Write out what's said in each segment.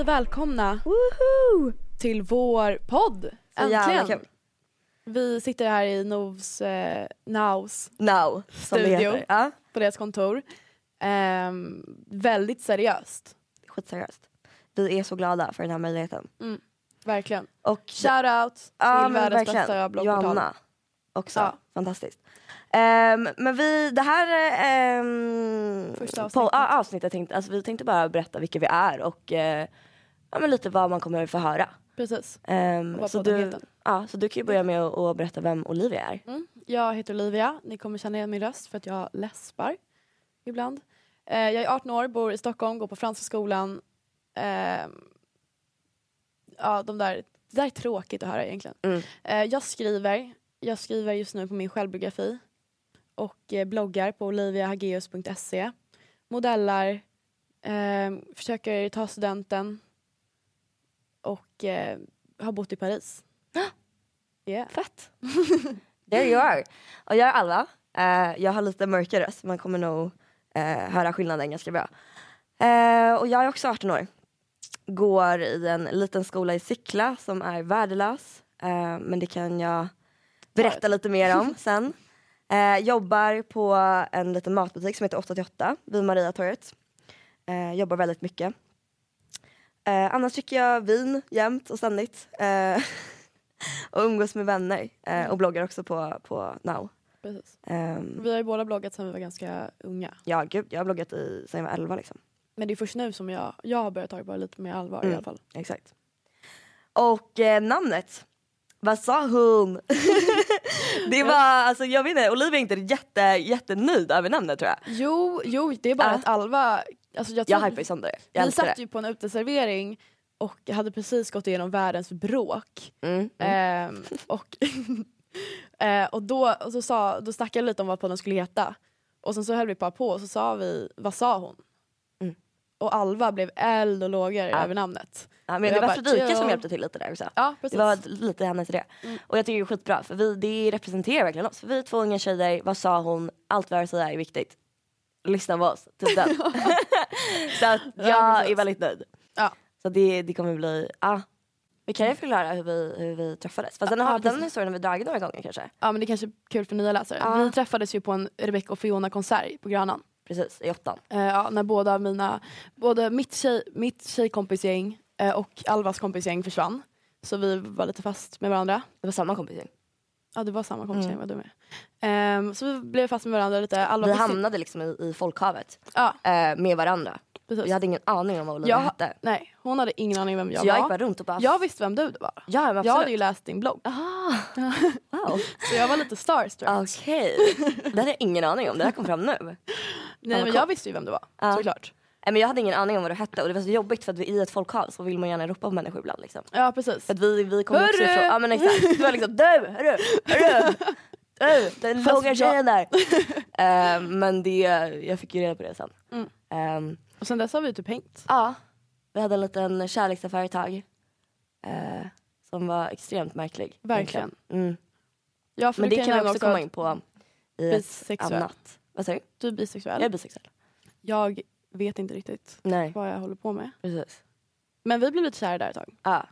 och välkomna till vår podd. Äntligen. kul. Vi sitter här i Novs, eh, Naus Now, som det Studio. heter. Ja, på deras kontor. Ehm, väldigt seriöst, skitseriöst. Vi är så glada för den här möjligheten. verkligen. Och Shout out till ja, men världens verkligen. bästa bloggportal. Johanna också. Ja. Fantastiskt. Ehm, men vi, det här um, Första På, avsnittet. ja, avsnittet tänkte, alltså, vi tänkte bara berätta vilka vi är och eh, ja, men lite vad man kommer att få höra. Precis. Ehm, vad så, du, ja, så du kan ju börja med att, att berätta vem Olivia är. Mm. Jag heter Olivia. Ni kommer känna igen min röst för att jag läspar ibland. Eh, jag är 18 år, bor i Stockholm, går på Franska skolan. Ehm, ja, de där, det där är tråkigt att höra egentligen. Mm. Eh, jag skriver. Jag skriver just nu på min självbiografi och eh, bloggar på oliviahageus.se. Modellar, eh, försöker ta studenten och eh, har bott i Paris. Yeah. Fett. There you are. Och jag är Alva. Eh, jag har lite mörkare röst, man kommer nog eh, höra skillnaden ganska bra. Eh, och jag är också 18 år. Går i en liten skola i Sickla som är värdelös. Men det kan jag berätta lite mer om sen. Jobbar på en liten matbutik som heter 888 vid Mariatorget. Jobbar väldigt mycket. Eh, annars dricker jag vin jämt och ständigt. Eh, och umgås med vänner. Eh, och bloggar också på, på Now. Precis. Ehm, Vi har ju båda bloggat sedan vi var ganska unga. ja, gud, jag har bloggat i, sen jag var 11 liksom. Men det är först nu som jag, jag har börjat ta det bara lite mer allvar i Mm. alla fall. Exakt. Och eh, namnet. Vad sa hon? det var, alltså jag vet inte, Olivia är inte jätte, jättenöjd över namnet tror jag. Jo, jo det är bara Ja. att Alva, alltså jag, Jag hypar ju sönder det. Jag vi satt det. ju på en uteservering och hade precis gått igenom världens bråk. Mm. Ehm, och eh, och då, och så sa, då snackade vi lite om vad podden skulle heta. Och sen så höll vi bara på och så sa vi, vad sa hon? Mm. Och Alva blev eld och lågor Ja. över namnet. Ja, men det jag var Fredrika som hjälpte till lite där också. Ja, precis. Det var lite hennes idé. Och jag tycker det är skitbra för vi, det representerar verkligen oss. För vi är två unga tjejer, vad sa hon? Allt vi har att säga är viktigt. Lyssna på oss, typ den. Så att jag Ja, är väldigt nöjd. Ja. Så det, det kommer bli, ja. Vi kan ju förklara hur vi, hur vi träffades. Fast den, Ja, har, den precis. historien har vi dragit några gånger kanske. Ja men det är kanske är kul för nya läsare. Ja. Vi träffades ju på en Rebecca och Fiona konsert på Grönan. Precis, i åttan. Eh, ja, när båda mina, både mitt, tjej, mitt tjejkompisgäng eh, och Alvas kompisgäng försvann. Så vi var lite fast med varandra. Det var samma kompisgäng. Ja det var samma kompisgäng, vad du med. Ehm, så vi blev fast med varandra lite. Alva Vi hamnade liksom i, i folkhavet Ja, eh, med varandra. precis. Vi hade ingen aning om vad Olivia jag, hette. nej, hon hade ingen aning vem jag Så jag gick var. bara runt och bara... Jag visste vem du var. ja, men Jag hade ju läst din blogg. Ah, wow. Så jag var lite starstruck. Okej, det hade jag ingen aning om. Det här kom fram nu. nej men jag visste ju vem du var, Ja. såklart. Men jag hade ingen aning om vad du hette och det var så jobbigt för att vi i ett folkhav så vill man gärna ropa på människor ibland. Liksom. Ja precis. För att vi, vi kom också ifrån... Ja men exakt. Det var liksom du, hörru, hörru, du, den långa tjejen där. Eh, men det, jag fick ju reda på det sen. Mm. Ehm, Och sen dess har vi typ hängt. ja, vi hade en liten kärleksaffär ett tag. eh, som var extremt märklig. Verkligen. Mm. Ja, Men det kan vi också komma in på i ett Bisexuell. annat. Vad säger du? Du är bisexuell. Jag är bisexuell. Jag vet inte riktigt Nej, vad jag håller på med. precis. Men vi blev lite kära där ett tag. Ja.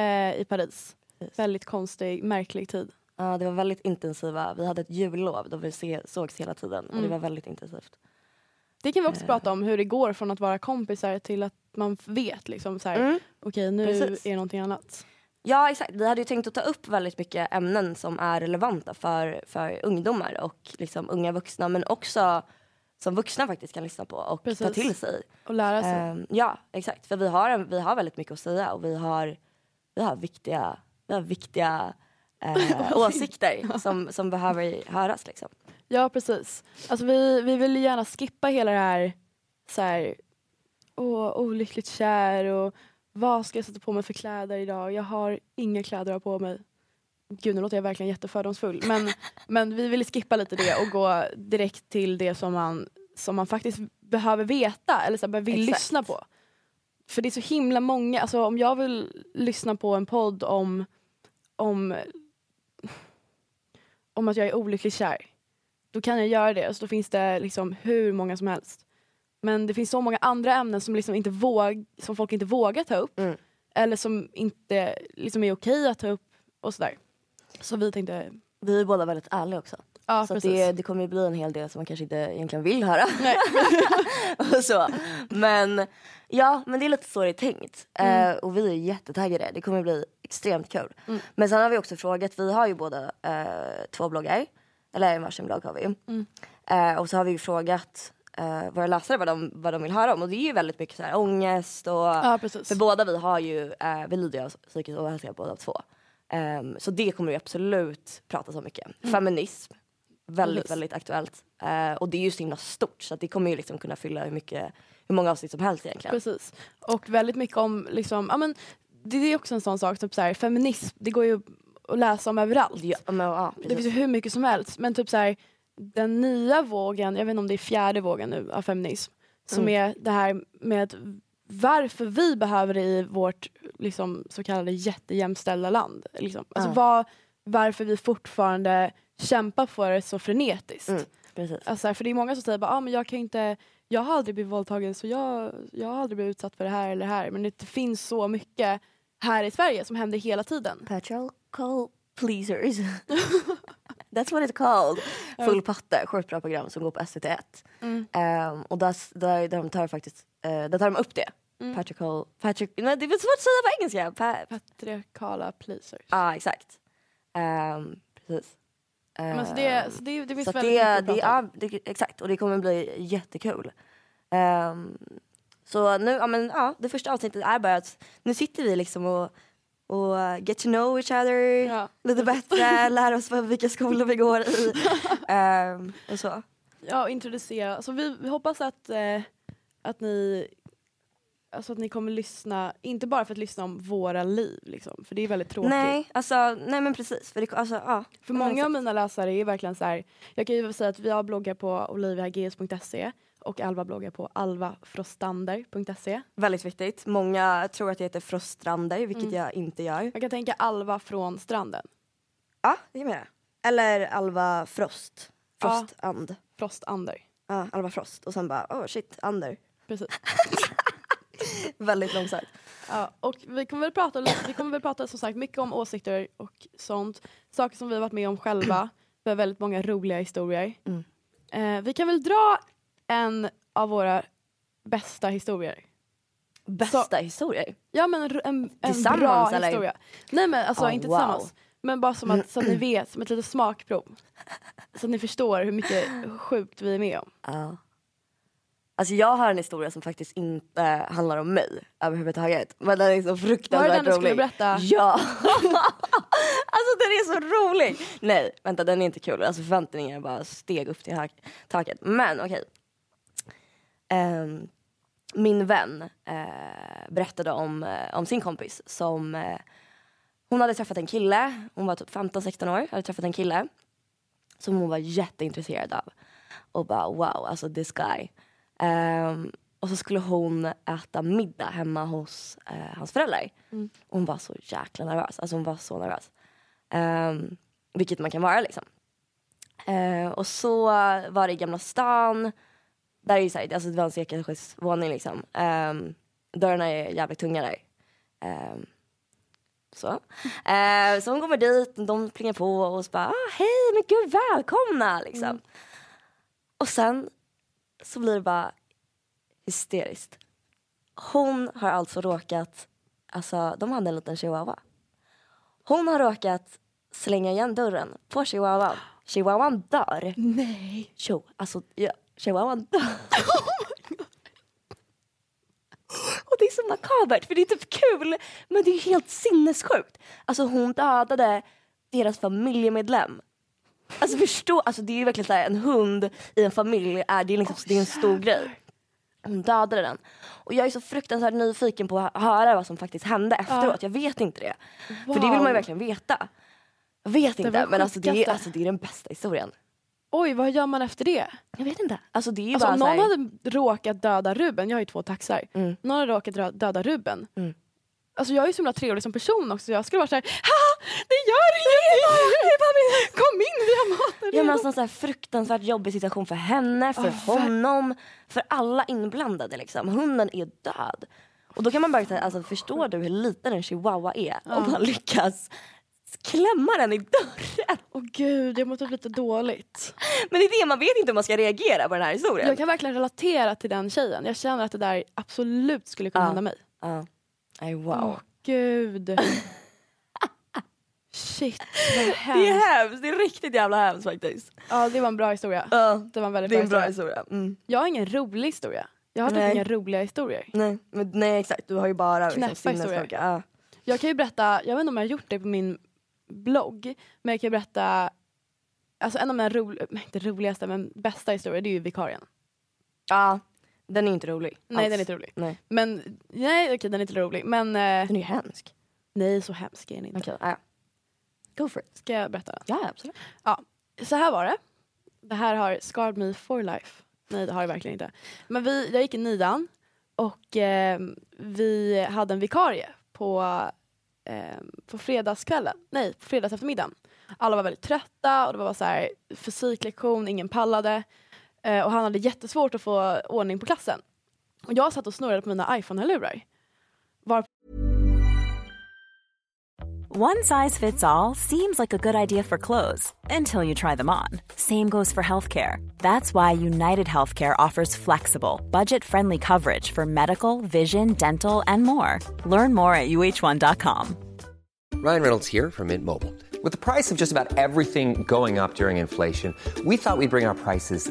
Eh, I Paris. Precis. Väldigt konstig, märklig tid. ja, det var väldigt intensiva. Vi hade ett jullov då vi se, sågs hela tiden och det Mm. var väldigt intensivt. Det kan vi också Eh. prata om, hur det går från att vara kompisar till att man vet liksom så här, Mm. okej nu Precis. är det någonting annat. Ja exakt, vi hade ju tänkt att ta upp väldigt mycket ämnen som är relevanta för, för ungdomar och liksom unga vuxna men också som vuxna faktiskt kan lyssna på och ta Precis. till sig. Och lära sig. Ehm, ja exakt, för vi har, en, vi har väldigt mycket att säga och vi har, vi har viktiga, vi har viktiga eh, åsikter som, som behöver höras. Liksom. Ja precis. Alltså vi, vi vill gärna skippa hela det här, så här åh, olyckligt kär och vad ska jag sätta på mig för kläder idag? Jag har inga kläder att ha på mig. Gud nu låter jag verkligen jättefördomsfull. Men, men vi vill skippa lite det och gå direkt till det som man, som man faktiskt behöver veta eller så här, vill Exakt. lyssna på. För det är så himla många, alltså om jag vill lyssna på en podd om, om, om att jag är olyckligt kär då kan jag göra det. Så då finns det liksom hur många som helst. Men det finns så många andra ämnen som, liksom inte våg, som folk inte vågar ta upp. Mm. Eller som inte liksom är okej att ta upp och sådär. Så vi tänkte, Vi är båda väldigt ärliga också. ja så det, det kommer ju bli en hel del som man kanske inte egentligen vill höra. Och så. Men ja, men det är lite så det är tänkt. Eh, och vi är jättetaggade. Det kommer bli extremt kul. Mm. Men sen har vi också frågat, vi har ju båda eh, två bloggar. Eller en varsin blogg har vi. Mm. Eh, och så har vi frågat eh, våra läsare vad de, vad de vill höra om. Och det är ju väldigt mycket så här ångest och Ja för båda vi har ju, eh, vi lider ju av psykisk ohälsa båda två. Ehm, så det kommer vi absolut prata så mycket. Feminism, väldigt Mm. Precis. väldigt aktuellt. Eh, och det är ju så himla stort så det kommer ju liksom kunna fylla hur, mycket, hur många avsnitt som helst egentligen. Precis. Och väldigt mycket om, liksom, ja men det är också en sån sak, typ så här, feminism, det går ju att läsa om överallt. Ja, men, ja, Det finns ju hur mycket som helst. Men typ så här, den nya vågen, jag vet inte om det är fjärde vågen nu av feminism, som Mm. är det här med varför vi behöver det i vårt liksom, så kallade jättejämställda land. Liksom. Alltså Ja. vad, varför vi fortfarande kämpar för det så frenetiskt. Mm, precis. Alltså, för det är många som säger bara, ah, men jag kan inte jag har aldrig blivit våldtagen så jag, jag har aldrig blivit utsatt för det här eller det här. Men det finns så mycket här i Sverige som händer hela tiden. Patriarchal pleasers. That's what it's called. Full patte, sjukt bra program som går på SVT1. Mm. Ehm, och där, där, där de tar faktiskt, uh, där tar de upp det. Mm. Patriarchal, Patrick, nej, det är svårt att säga på engelska. Pa, Patriarkala pleasers. Ja, exakt. Ehm, precis. Men så det, så det, det finns så väldigt det, mycket att det, ja, det, exakt, och det kommer bli jättekul. Ehm, så nu, ja men ja, det första avsnittet är bara att nu sitter vi liksom och, och uh, get to know each other Ja. lite bättre, lär oss vilka skolor vi går i. Ehm, och så. Ja, och introducera. Så vi, vi hoppas att, eh, att ni Alltså att ni kommer lyssna, inte bara för att lyssna om våra liv liksom, för det är väldigt tråkigt. Nej, alltså, nej men precis. För, det, alltså, ja. För många av mina läsare är verkligen så här. jag kan ju säga att vi har bloggar på oliviageus.se och Alva bloggar på alvafrostander.se. Väldigt viktigt. Många tror att det heter Frostrander, vilket Mm. jag inte gör. Jag kan tänka Alva från stranden. Ja, det kan man göra. Eller Alva Frost. Ja. Frostand. Frostander. Ja, Alva Frost. Och sen bara, oh shit, Ander. Precis. Väldigt långsamt. Ja, och vi kommer, väl prata, vi kommer väl prata som sagt mycket om åsikter och sånt. Saker som vi har varit med om själva. Vi har väldigt många roliga historier. Mm. Eh, vi kan väl dra en av våra bästa historier. Bästa historier. Ja men en, en, bra eller? historia. Nej men alltså Oh, inte wow. tillsammans. Men bara som att, så att ni vet, som ett litet smakprov. Så att ni förstår hur mycket sjukt vi är med om. Ja. Alltså jag har en historia som faktiskt inte handlar om mig överhuvudtaget. Men den är så Var det fruktansvärt den du skulle rolig. berätta? Ja! alltså den är så rolig! Nej, vänta den är inte kul. Alltså förväntningarna bara steg upp till taket. Men okej. Ehm, min vän eh, berättade om, eh, om sin kompis som eh, hon hade träffat en kille, hon var typ 15-16 år, hade träffat en kille som hon var jätteintresserad av. Och bara wow, alltså this guy. Ehm, och så skulle hon äta middag hemma hos eh, hans föräldrar. Och hon var så jäkla nervös, alltså hon var så nervös. Ehm, vilket man kan vara liksom. Eh, och så var det i Gamla stan, Där är ju såhär, alltså det var en cirkelskyddsvåning liksom. Um, dörrarna är jävligt tunga där. Um, så. Uh, så hon kommer dit, de plingar på och så bara ah, hej men gud välkomna liksom. Mm. Och sen så blir det bara hysteriskt. Hon har alltså råkat, alltså de hade en liten chihuahua. Hon har råkat slänga igen dörren på chihuahuan. Chihuahuan dör. Nej. Jo, alltså ja, chihuahuan dör. Och det är så makabert för det är typ kul men det är helt sinnessjukt. Alltså hon dödade deras familjemedlem. Alltså förstå, alltså det är ju verkligen så här, en hund i en familj är, det är, liksom, det är en stor grej. Hon dödade den. Och jag är så fruktansvärt nyfiken på att höra vad som faktiskt hände efteråt. Ja. Jag vet inte det. Wow. För det vill man ju verkligen veta. Jag vet inte men alltså det, är, alltså det är den bästa historien. Oj, vad gör man efter det? Jag vet inte. Alltså, det är alltså, om någon här... hade råkat döda Ruben, jag har ju två taxar. Mm. Någon hade råkat döda Ruben. Mm. Alltså jag är så himla trevlig som person också. Jag skulle vara såhär, haha det gör ingenting! Kom in, vi har mat Ja men alltså en sån här fruktansvärt jobbig situation för henne, för oh, honom, för alla inblandade liksom. Hunden är död. Och då kan man bara säga, alltså förstår du hur liten en chihuahua är? Om man lyckas klämma den i dörren. Åh oh, gud, jag mår typ lite dåligt. Men det är det, man vet inte hur man ska reagera på den här historien. Jag kan verkligen relatera till den tjejen. Jag känner att det där absolut skulle kunna uh, hända mig. Uh. Ay, wow. Åh gud. Shit vad hemskt. Det är hemskt, det är riktigt jävla hemskt faktiskt. Ja det var en bra historia. Uh, det var en väldigt det är en bra historia. Mm. Jag har ingen rolig historia. Jag har typ inga roliga historier. Nej, men, nej exakt, du har ju bara liksom, Knäppa liksom, historier. Uh. Jag kan ju berätta, jag vet inte om jag har gjort det på min blogg, men jag kan berätta Alltså en av mina ro, inte roligaste men bästa historier det är ju vikarien. Ja, den är inte rolig. Nej alls. den är inte rolig. Nej. Men, nej okej den är inte rolig men... Eh, den är ju hemsk. Nej så hemsk är den inte. Okej, okay, ja. Go for it. Ska jag berätta? Ja absolut. Ja, så här var det. Det här har scarred me for life. Nej det har det verkligen inte. Men vi, jag gick i nian och eh, vi hade en vikarie på eh, på fredagskvällen, nej på fredags eftermiddagen. Alla var väldigt trötta och det var så här fysiklektion, ingen pallade. Eh, och han hade jättesvårt att få ordning på klassen. Och jag satt och snurrade på mina iPhone-hörlurar. Var One size fits all seems like a good idea for clothes until you try them on. Same goes for healthcare. That's why United Healthcare offers flexible, budget-friendly coverage for medical, vision, dental and more. Learn more at uh1.com. Ryan Reynolds here from Mint Mobile. With the price of just about everything going up during inflation, we thought we'd bring our prices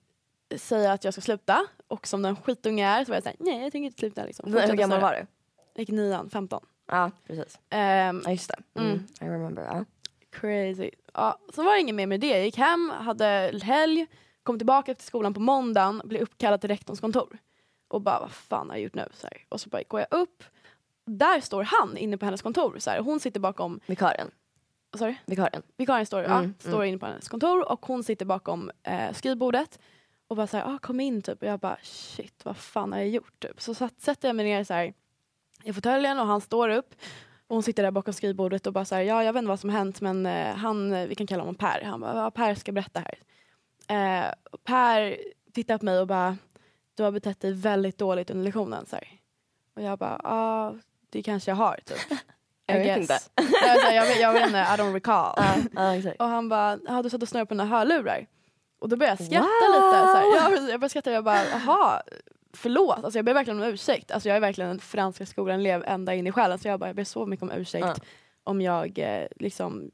säger att jag ska sluta och som den skitunge är så var jag såhär, nej jag tänker inte sluta liksom. Hur gammal var du? Jag gick nian, 15. Ja precis. Um, ja just det. Mm. Mm. I remember. Ja. Crazy. Ja, så var det inget mer med det. Jag gick hem, hade helg, kom tillbaka till skolan på måndagen, blev uppkallad till rektorns kontor. Och bara, vad fan har jag gjort nu? Så här. Och så bara går jag upp. Där står han inne på hennes kontor. Så här. Hon sitter bakom... Vikarien. Sorry? Vikarien. Vikarien står, mm, ja, står mm. inne på hennes kontor och hon sitter bakom eh, skrivbordet och bara såhär, ah, kom in typ. Och jag bara shit, vad fan har jag gjort? Typ. Så satt, sätter jag mig ner så här, i fåtöljen och han står upp. Och hon sitter där bakom skrivbordet och bara såhär, ja jag vet inte vad som har hänt men eh, han, vi kan kalla honom Per. Han bara, ja, Per ska berätta här. Eh, per tittar på mig och bara, du har betett dig väldigt dåligt under lektionen. Så här. Och jag bara, ja det kanske jag har typ. jag vet inte. jag, jag, vet, jag vet inte, I don't recall. Uh, uh, exactly. Och han bara, ja du satt och snurrade på dina hörlurar. Och då började jag skratta What? lite. Så här. Jag, jag började skratta och jag bara, jaha, förlåt, alltså jag ber verkligen om ursäkt. Alltså jag är verkligen en franska skolan-elev ända in i själen. Så jag bara, jag ber så mycket om ursäkt Ja. om jag eh, liksom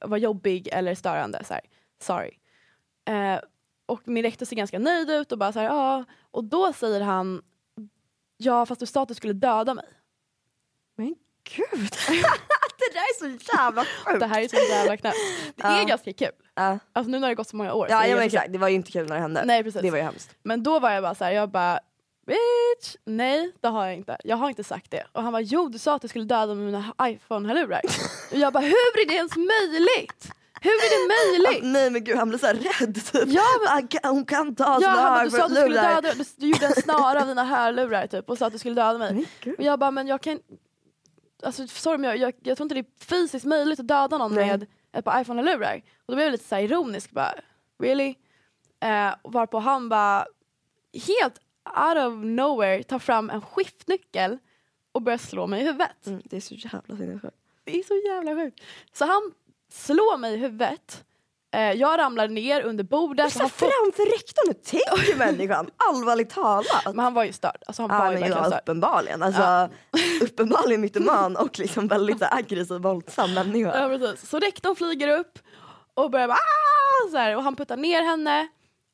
var jobbig eller störande. Så här. Sorry. Eh, och min rektor ser ganska nöjd ut och bara så här, ja. Och då säger han, ja fast du sa att du skulle döda mig. Men gud. det där är så jävla sjukt. Det här är så jävla knäppt. Det är Ja. ganska kul. Ja, Alltså nu när det gått så många år. så ja, det ja men exakt. Det var ju inte kul när det hände. Nej, precis. Det var ju hemskt. Men då var jag bara så här, jag bara bitch, nej det har jag inte. Jag har inte sagt det. Och han var jo du sa att du skulle döda med mina iPhone-hörlurar. och jag bara hur är det ens möjligt? Hur är det möjligt? Nej men gud han blev så här rädd typ. Ja, men- Han kan- Hon kan ta Ja, bara, här du sa att du skulle lurar. döda, du, du gjorde en snara av dina hörlurar typ och sa att du skulle döda mig. Och jag bara, men jag kan Alltså sorry men jag, jag, jag tror inte det är fysiskt möjligt att döda någon Nej. med ett par iPhone-hörlurar. Och då blev jag lite så ironisk bara, really? Eh, varpå han bara, helt out of nowhere, tar fram en skiftnyckel och börjar slå mig i huvudet. Mm, det är så jävla sinnessjukt. Det är så jävla sjukt. Så han slår mig i huvudet, jag ramlar ner under bordet. Han får, framför rektorn, hur tänker människan? Allvarligt talat. men han var ju störd. Alltså han Ja var ju verkligen ja, störd. uppenbarligen. Alltså, uppenbarligen mytoman och liksom väldigt aggressiv våldsam människa. Ja, precis. Så rektorn flyger upp och börjar bara "Ah!" så här, och han puttar ner henne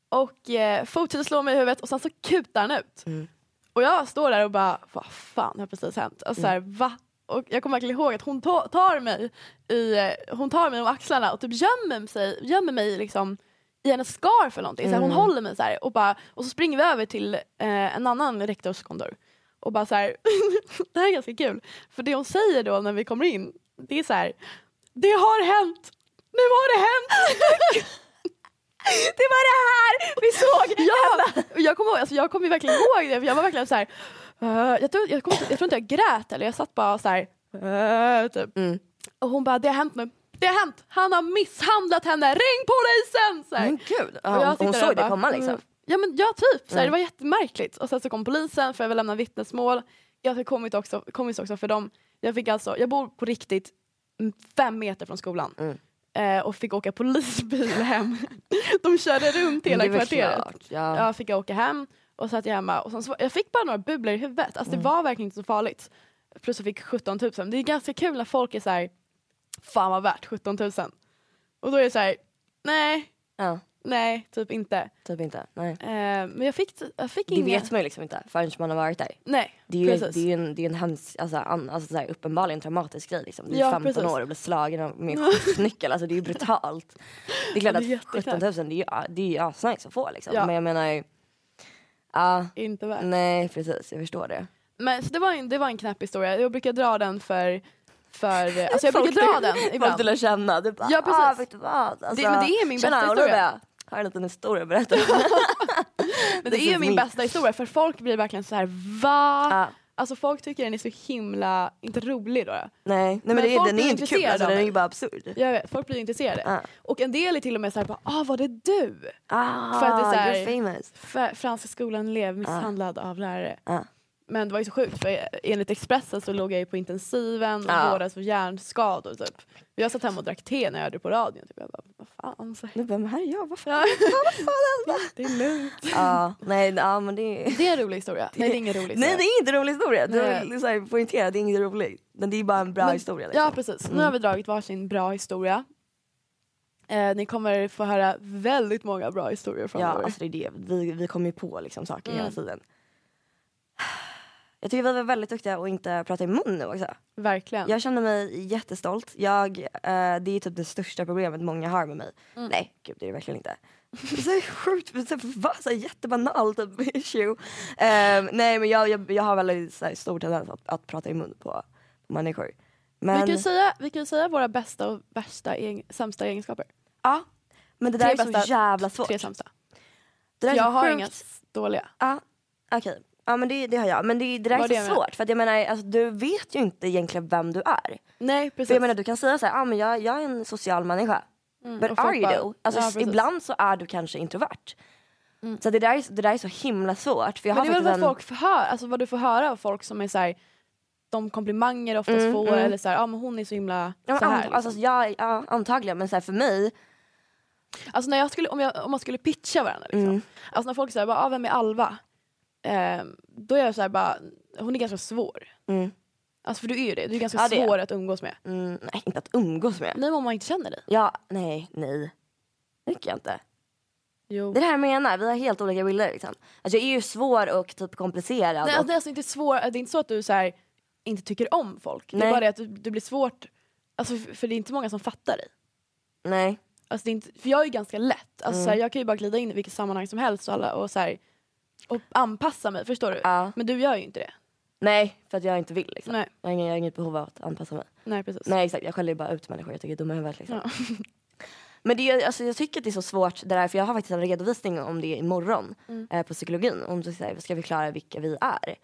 och eh, fortsätter slå mig i huvudet och sen så kutar han ut. Mm. Och jag står där och bara, vad fan har precis hänt? Alltså, så här, Mm. va? Och jag kommer verkligen ihåg att hon ta- tar mig i, eh, hon tar mig om axlarna och typ gömmer sig, gömmer mig liksom i hennes scarf eller någonting. Så här, hon Mm. håller mig så här och, bara, och så springer vi över till eh, en annan rektorskontor. Och bara så här, det här är ganska kul. För det hon säger då när vi kommer in, det är så här, det har hänt! Nu har det hänt! Det var det här vi såg! Ja! Och jag kommer alltså jag kommer verkligen ihåg det för jag var verkligen så här. Eh, jag, tror, jag, inte- jag tror inte jag grät eller jag satt bara så här. eh, typ. Mm. Och hon bara, det har hänt nu. Det har hänt! Han har misshandlat henne, ring polisen! Så här. Men gud, hon där såg och det bara, komma liksom. mm. Ja men ja typ, så här, Mm. det var jättemärkligt. Och sen så kom polisen för jag ville lämna vittnesmål. Jag fick kommit också, kommit också för dem. Jag fick alltså, jag bor på riktigt mm, fem meter från skolan. Mm. Eh, och fick åka polisbil hem. De körde runt hela kvarteret. klart, Ja. Jag fick åka hem och satt jag hemma och sen så, jag fick bara några bubblor i huvudet. Alltså Mm. det var verkligen inte så farligt. Plus jag fick 17 000. Det är ganska kul när folk är så här, fan vad värt 17 000. Och då är det så här, nej, ja, nej, typ inte. typ inte. Nej. Eh, men jag fick, jag fick Det inga... vet man ju liksom inte förrän man har varit där. Nej, Det är ju, precis. det är ju en, det är en hemsk, alltså, an, alltså så här, uppenbarligen traumatisk grej liksom. Du är Ja, 15 precis. år och blir slagen med en skiftnyckel, alltså det är ju brutalt. Det är klart det att 17 jätteknäppt. 000 det är ju det är ju asnice att få liksom. Ja. Men jag menar, ja, Inte värt. nej precis jag förstår det. Men så det var, en, det var en knäpp historia. Jag brukar dra den för... för alltså jag brukar Folk dra du- den Folk ibland. du lär känna, du bara Ja, precis. ah, vet du vad. Alltså, Det- men det är min tjena, bästa historia. Har en liten historia att berätta. Men det This är min me. bästa historia för folk blir verkligen så här va? Ja. Alltså folk tycker den är så himla, inte rolig då. nej, nej men, Men det, den är ju inte kul, alltså, den är ju bara absurd. Jag vet, folk blir intresserade. Ja. Och en del är till och med så här, bara, ah var det du? Ah, För att det är så här- you're famous. Franska skolan elev misshandlad av lärare. Ja. Men det var ju så sjukt för enligt Expressen så låg jag ju på intensiven och Ja. vårdades för hjärnskador typ. Jag satt hemma och drack te när jag hörde på radion. Typ. Jag bara, vad fan. Så här. Nu bara, men här är jag, vad fan. Ja. det är lugnt. Ja, nej, ja men det är... Det är en rolig historia. Nej det är ingen rolig historia. Nej det är inte en rolig historia. Du Nej. vill så här poängtera, det är inte roligt. Men det är bara en bra Men- historia. Liksom. Ja precis, nu har vi dragit varsin bra historia. Eh, ni kommer få höra väldigt många bra historier Ja, framöver. alltså det är det. Vi, vi kommer ju på liksom saker Mm. hela tiden. Jag tycker vi var väldigt duktiga att inte prata i mun nu också. Verkligen. Jag känner mig jättestolt. Jag, eh, det är typ det största problemet många har med mig. Mm. Nej, gud det är det verkligen inte. Är så här sjukt, så här, va, så här jättebanalt typ, issue. Ehm, nej men jag, jag, jag har väldigt så här, stor tendens att, att prata i mun på, på människor. vi, Men, kan ju säga, vi kan säga våra bästa och värsta egen, sämsta egenskaper. ja, men det där Tre är så bästa, jävla svårt. Tre sämsta. Det där är jag så har sjukt. inga dåliga. Ja, okej. Ja men det, det har jag. Men det, det där Vad är så jag svårt för att jag menar alltså, du vet ju inte egentligen vem du är. Nej precis. För jag menar du kan säga så här, ah, men jag, jag är en social människa. Mm, But are you though? Alltså, Ja. Mm. ibland så är du kanske introvert. Så det där, är, det där är så himla svårt. För jag Men har det är väl vad en, folk får höra, alltså vad du får höra av folk som är så här, de komplimanger oftast Mm, får mm. eller så här, ja men hon är så himla ja, så här. an, liksom. alltså, ja, ja, antagligen men så här, för mig, Alltså när jag skulle, om, jag, om man skulle pitcha varandra liksom. Mm. Alltså när folk säger ah, vem är Alva? Eh, då är jag så här bara, hon är ganska svår. Mm. Alltså för du är ju det, du är ganska Ja, det är svår att umgås med. Mm, nej, inte att umgås med. Nej men om man inte känner dig. Ja, nej, nej. Det tycker jag inte. Jo. Det är det här jag menar, vi har helt olika bilder liksom. Alltså jag är ju svår och typ komplicerad. Nej, och, alltså, det är alltså inte svår, det är inte så att du så här, inte tycker om folk. Det Nej. är bara det att du, det blir svårt, alltså, för för det är inte många som fattar dig. nej. Alltså, det är inte, för jag är ju ganska lätt, alltså, Mm. så här, jag kan ju bara glida in i vilket sammanhang som helst och, alla, och, så här, och anpassa mig, förstår du? Ja. Men du gör ju inte det. Nej, för att jag inte vill liksom. Nej. Jag, har ingen, jag har inget behov av att anpassa mig. Nej precis. Nej exakt, jag skäller bara ut människor jag tycker är dumma i huvudet liksom. Ja. Men det är, alltså, jag tycker att det är så svårt det där, för jag har faktiskt en redovisning om det imorgon Mm. eh, på psykologin. Om så, här, ska vi klara vilka vi är.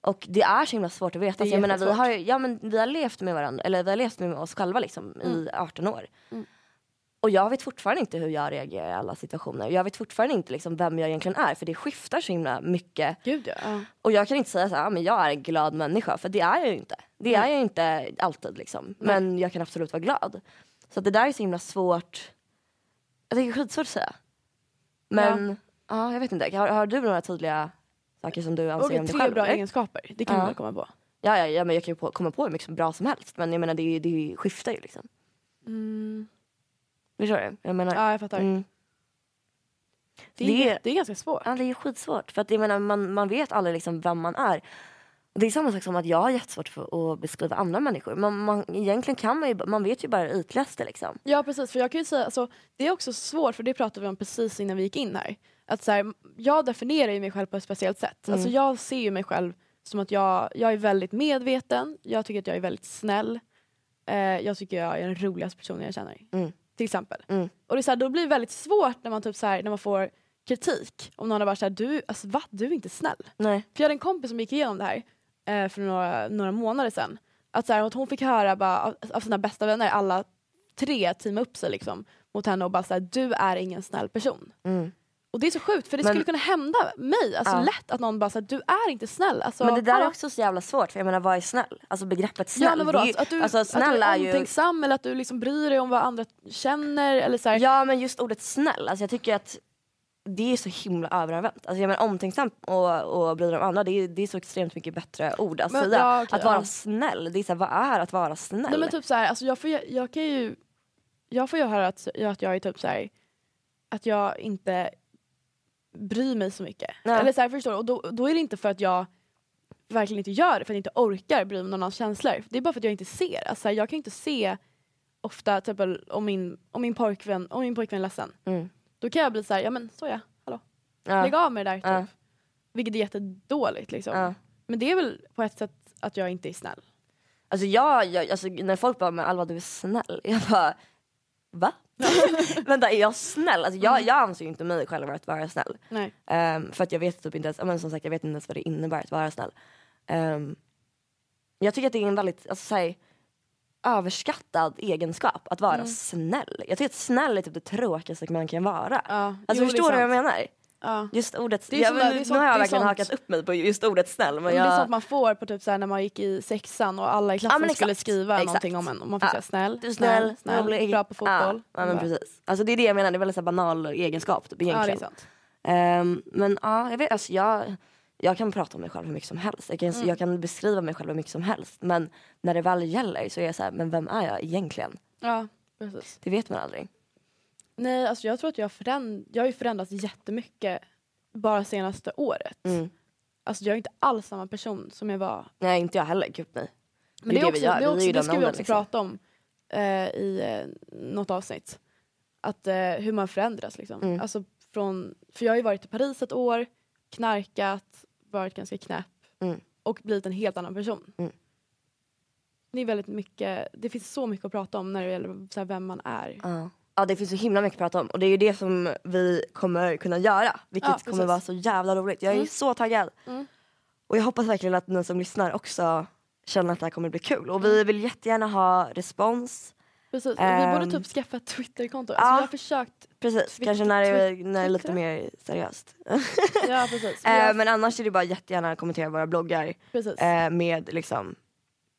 Och det är så himla svårt att veta. Mm. Det är Så jag menar, vi, har, ja, men vi har levt med varandra, eller vi har levt med oss själva liksom, Mm. i 18 år. Och jag vet fortfarande inte hur jag reagerar i alla situationer. Jag vet fortfarande inte liksom, vem jag egentligen är för det skiftar så himla mycket. Gud ja. ja. Och jag kan inte säga så här, ah, men jag är en glad människa för det är jag ju inte. Det är jag ju inte alltid liksom. Men jag kan absolut vara glad. Så att det där är så himla svårt. Jag tycker det är skitsvårt att säga. Men ja. jag vet inte. Har, har du några tydliga saker som du anser Okej, om dig tre själv? bra eller? egenskaper, det kan Ja. man komma på. Ja, ja, ja, men jag kan ju på, komma på hur mycket bra som helst. Men jag menar det, det skiftar ju liksom. Förstår du? Jag menar, Ja jag fattar. mm, Det, är, Det- det är ganska svårt. ja, det är ju skitsvårt. För att jag menar man, man vet aldrig liksom vem man är. Och det är samma sak som att jag har jättesvårt för att beskriva andra människor. Man, man, egentligen kan man ju, man vet ju bara det ytligaste liksom. Ja precis, för jag kan ju säga, alltså, det är också svårt för det pratade vi om precis innan vi gick in här. Att så här, jag definierar ju mig själv på ett speciellt sätt. Alltså, jag ser ju mig själv som att jag, jag är väldigt medveten, jag tycker att jag är väldigt snäll. Eh, jag tycker jag är den roligaste personen jag känner. Mm. Till exempel. Mm. Och det är så här, då blir det väldigt svårt när man, typ så här, när man får kritik. Om någon har varit såhär, du, alltså, va? du är inte snäll. Nej. För jag hade en kompis som gick igenom det här eh, för några, några månader sedan. Att, så här, att hon fick höra bara, av, av sina bästa vänner, alla tre teama upp sig liksom, mot henne och bara såhär, du är ingen snäll person. Mm. Och det är så sjukt för det Men- skulle kunna hända mig, alltså Ja. lätt att någon bara säger du är inte snäll. Alltså, Men det där är hallå. också så jävla svårt för jag menar vad är snäll? Alltså begreppet snäll. Ja men vadå, är ju- att, du, alltså, att du snäll är är ju... omtänksam eller att du liksom bryr dig om vad andra känner eller så här, Ja men just ordet snäll, alltså jag tycker att det är så himla överanvänt. Alltså jag menar omtänksam och, och bry dig om andra, det är, det är så extremt mycket bättre ord att Men, säga. ja, okej, att vara ja. snäll, det är så här, vad är att vara snäll? Nej men typ så här, alltså jag, får, ju- jag kan ju Jag får ju höra att, att jag är typ så här, att jag inte bryr mig så mycket. Nej. Eller så här, förstår du? Och då, då är det inte för att jag verkligen inte gör det, för att jag inte orkar bry mig om någon annans känslor. Det är bara för att jag inte ser. Alltså, jag kan inte se ofta typ, om, min, om, min pojkvän, om min pojkvän är ledsen. Mm. Då kan jag bli så här, ja men så ja, hallå. Ja. Lägg av med det där typ. Ja. Vilket är jättedåligt liksom. Ja. Men det är väl på ett sätt att jag inte är snäll. Alltså jag, jag alltså, när folk bara men Alva du är snäll, jag bara va? Vänta är jag snäll? Alltså, jag, jag anser ju inte mig själv att vara snäll. Nej. Ehm, för att jag vet typ inte ens, men som sagt jag vet inte ens vad det innebär att vara snäll. Ehm, jag tycker att det är en väldigt, alltså, så här, överskattad egenskap att vara Mm. snäll. Jag tycker att snäll är typ det tråkigaste man kan vara. Ja, Alltså jo, förstår du vad jag menar? Ja. Just ordet, Det är jag, sånt nu, det är nu har jag verkligen hakat upp mig på just ordet snäll. Men Men jag, Det är sånt man får på typ såhär när man gick i sexan och alla i klassen men skulle skriva exakt. någonting om en. Och man fick Ja. säga snäll, du är snäll, snäll, rolig. bra på fotboll. Ja, ja men precis. Alltså det är det jag menar, det är väldigt så banal egenskap typ, Ja det är egentligen. sant. Ehm, men ja, jag vet, alltså jag, jag kan prata om mig själv hur mycket som helst. Jag kan, Mm. jag kan beskriva mig själv hur mycket som helst. Men när det väl gäller så är jag så här, men vem är jag egentligen? Ja precis. Det vet man aldrig. Nej alltså jag tror att jag, föränd- jag har förändrats jättemycket bara senaste året. Mm. Alltså jag är inte alls samma person som jag var. Nej inte jag heller, gud nej. Men Det det, är är det också, det, är vi är också, ju det ska vi också liksom. prata om eh, i eh, något avsnitt. Att eh, hur man förändras liksom. Mm. Alltså från, för jag har ju varit i Paris ett år, knarkat, varit ganska knäpp Mm. och blivit en helt annan person. Mm. Det är väldigt mycket, det finns så mycket att prata om när det gäller så här, vem man är. Ja. Ja det finns så himla mycket att prata om och det är ju det som vi kommer kunna göra. Vilket Ja, kommer vara så jävla roligt. Jag är Mm. så taggad. Mm. Och jag hoppas verkligen att ni som lyssnar också känner att det här kommer bli kul. Och vi vill jättegärna ha respons. Precis. Ehm. vi borde typ skaffa ett Twitterkonto. Alltså, Ja. jag har försökt. Precis, Twitter- kanske när det, Twitter- när det är lite mer seriöst. Ja precis. Jag, men annars är det bara jättegärna kommentera våra bloggar eh, med liksom,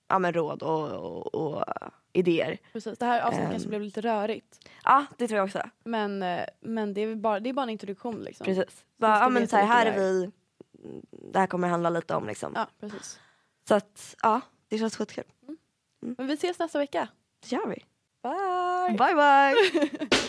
ja, men råd och, och, och idéer. precis. Det här avsnittet ehm. kanske blev lite rörigt. Ja, det tror jag också. Men, eh, men det, är bara, det är bara en introduktion liksom. Precis. Bara, ja, men, så här, här är vi, det här kommer handla lite om. Liksom. Ja, precis. Så att ja, det känns skitkul. Men vi ses nästa vecka. Det gör vi. Bye! Bye bye!